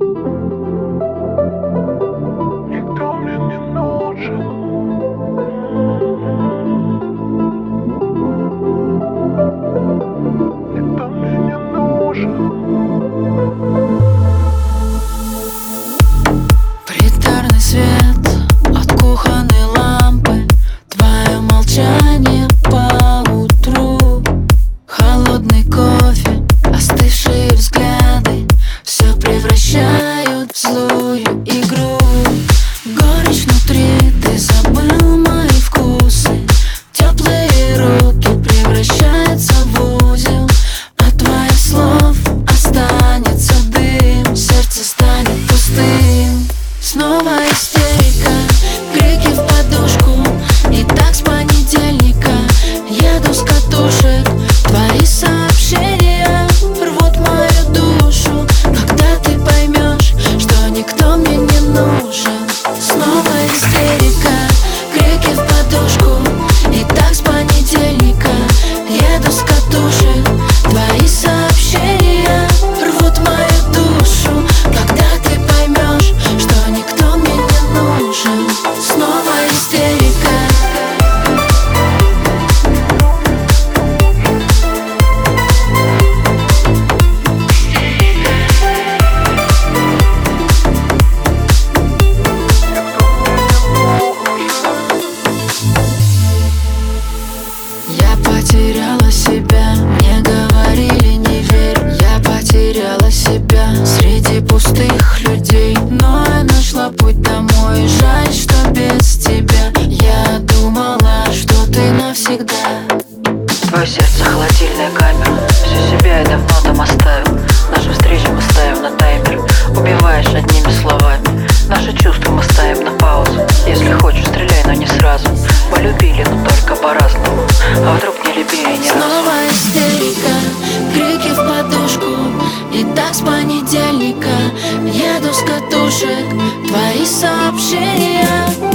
Никто мне не нужен. Никто мне не нужен. Притарный свет. тебя среди пустых людей. Но я нашла путь домой, жаль, что без тебя Я думала, что ты навсегда. Твое сердце холодильная камера. Все себя я давно там оставила сойду с катушек Твои сообщения.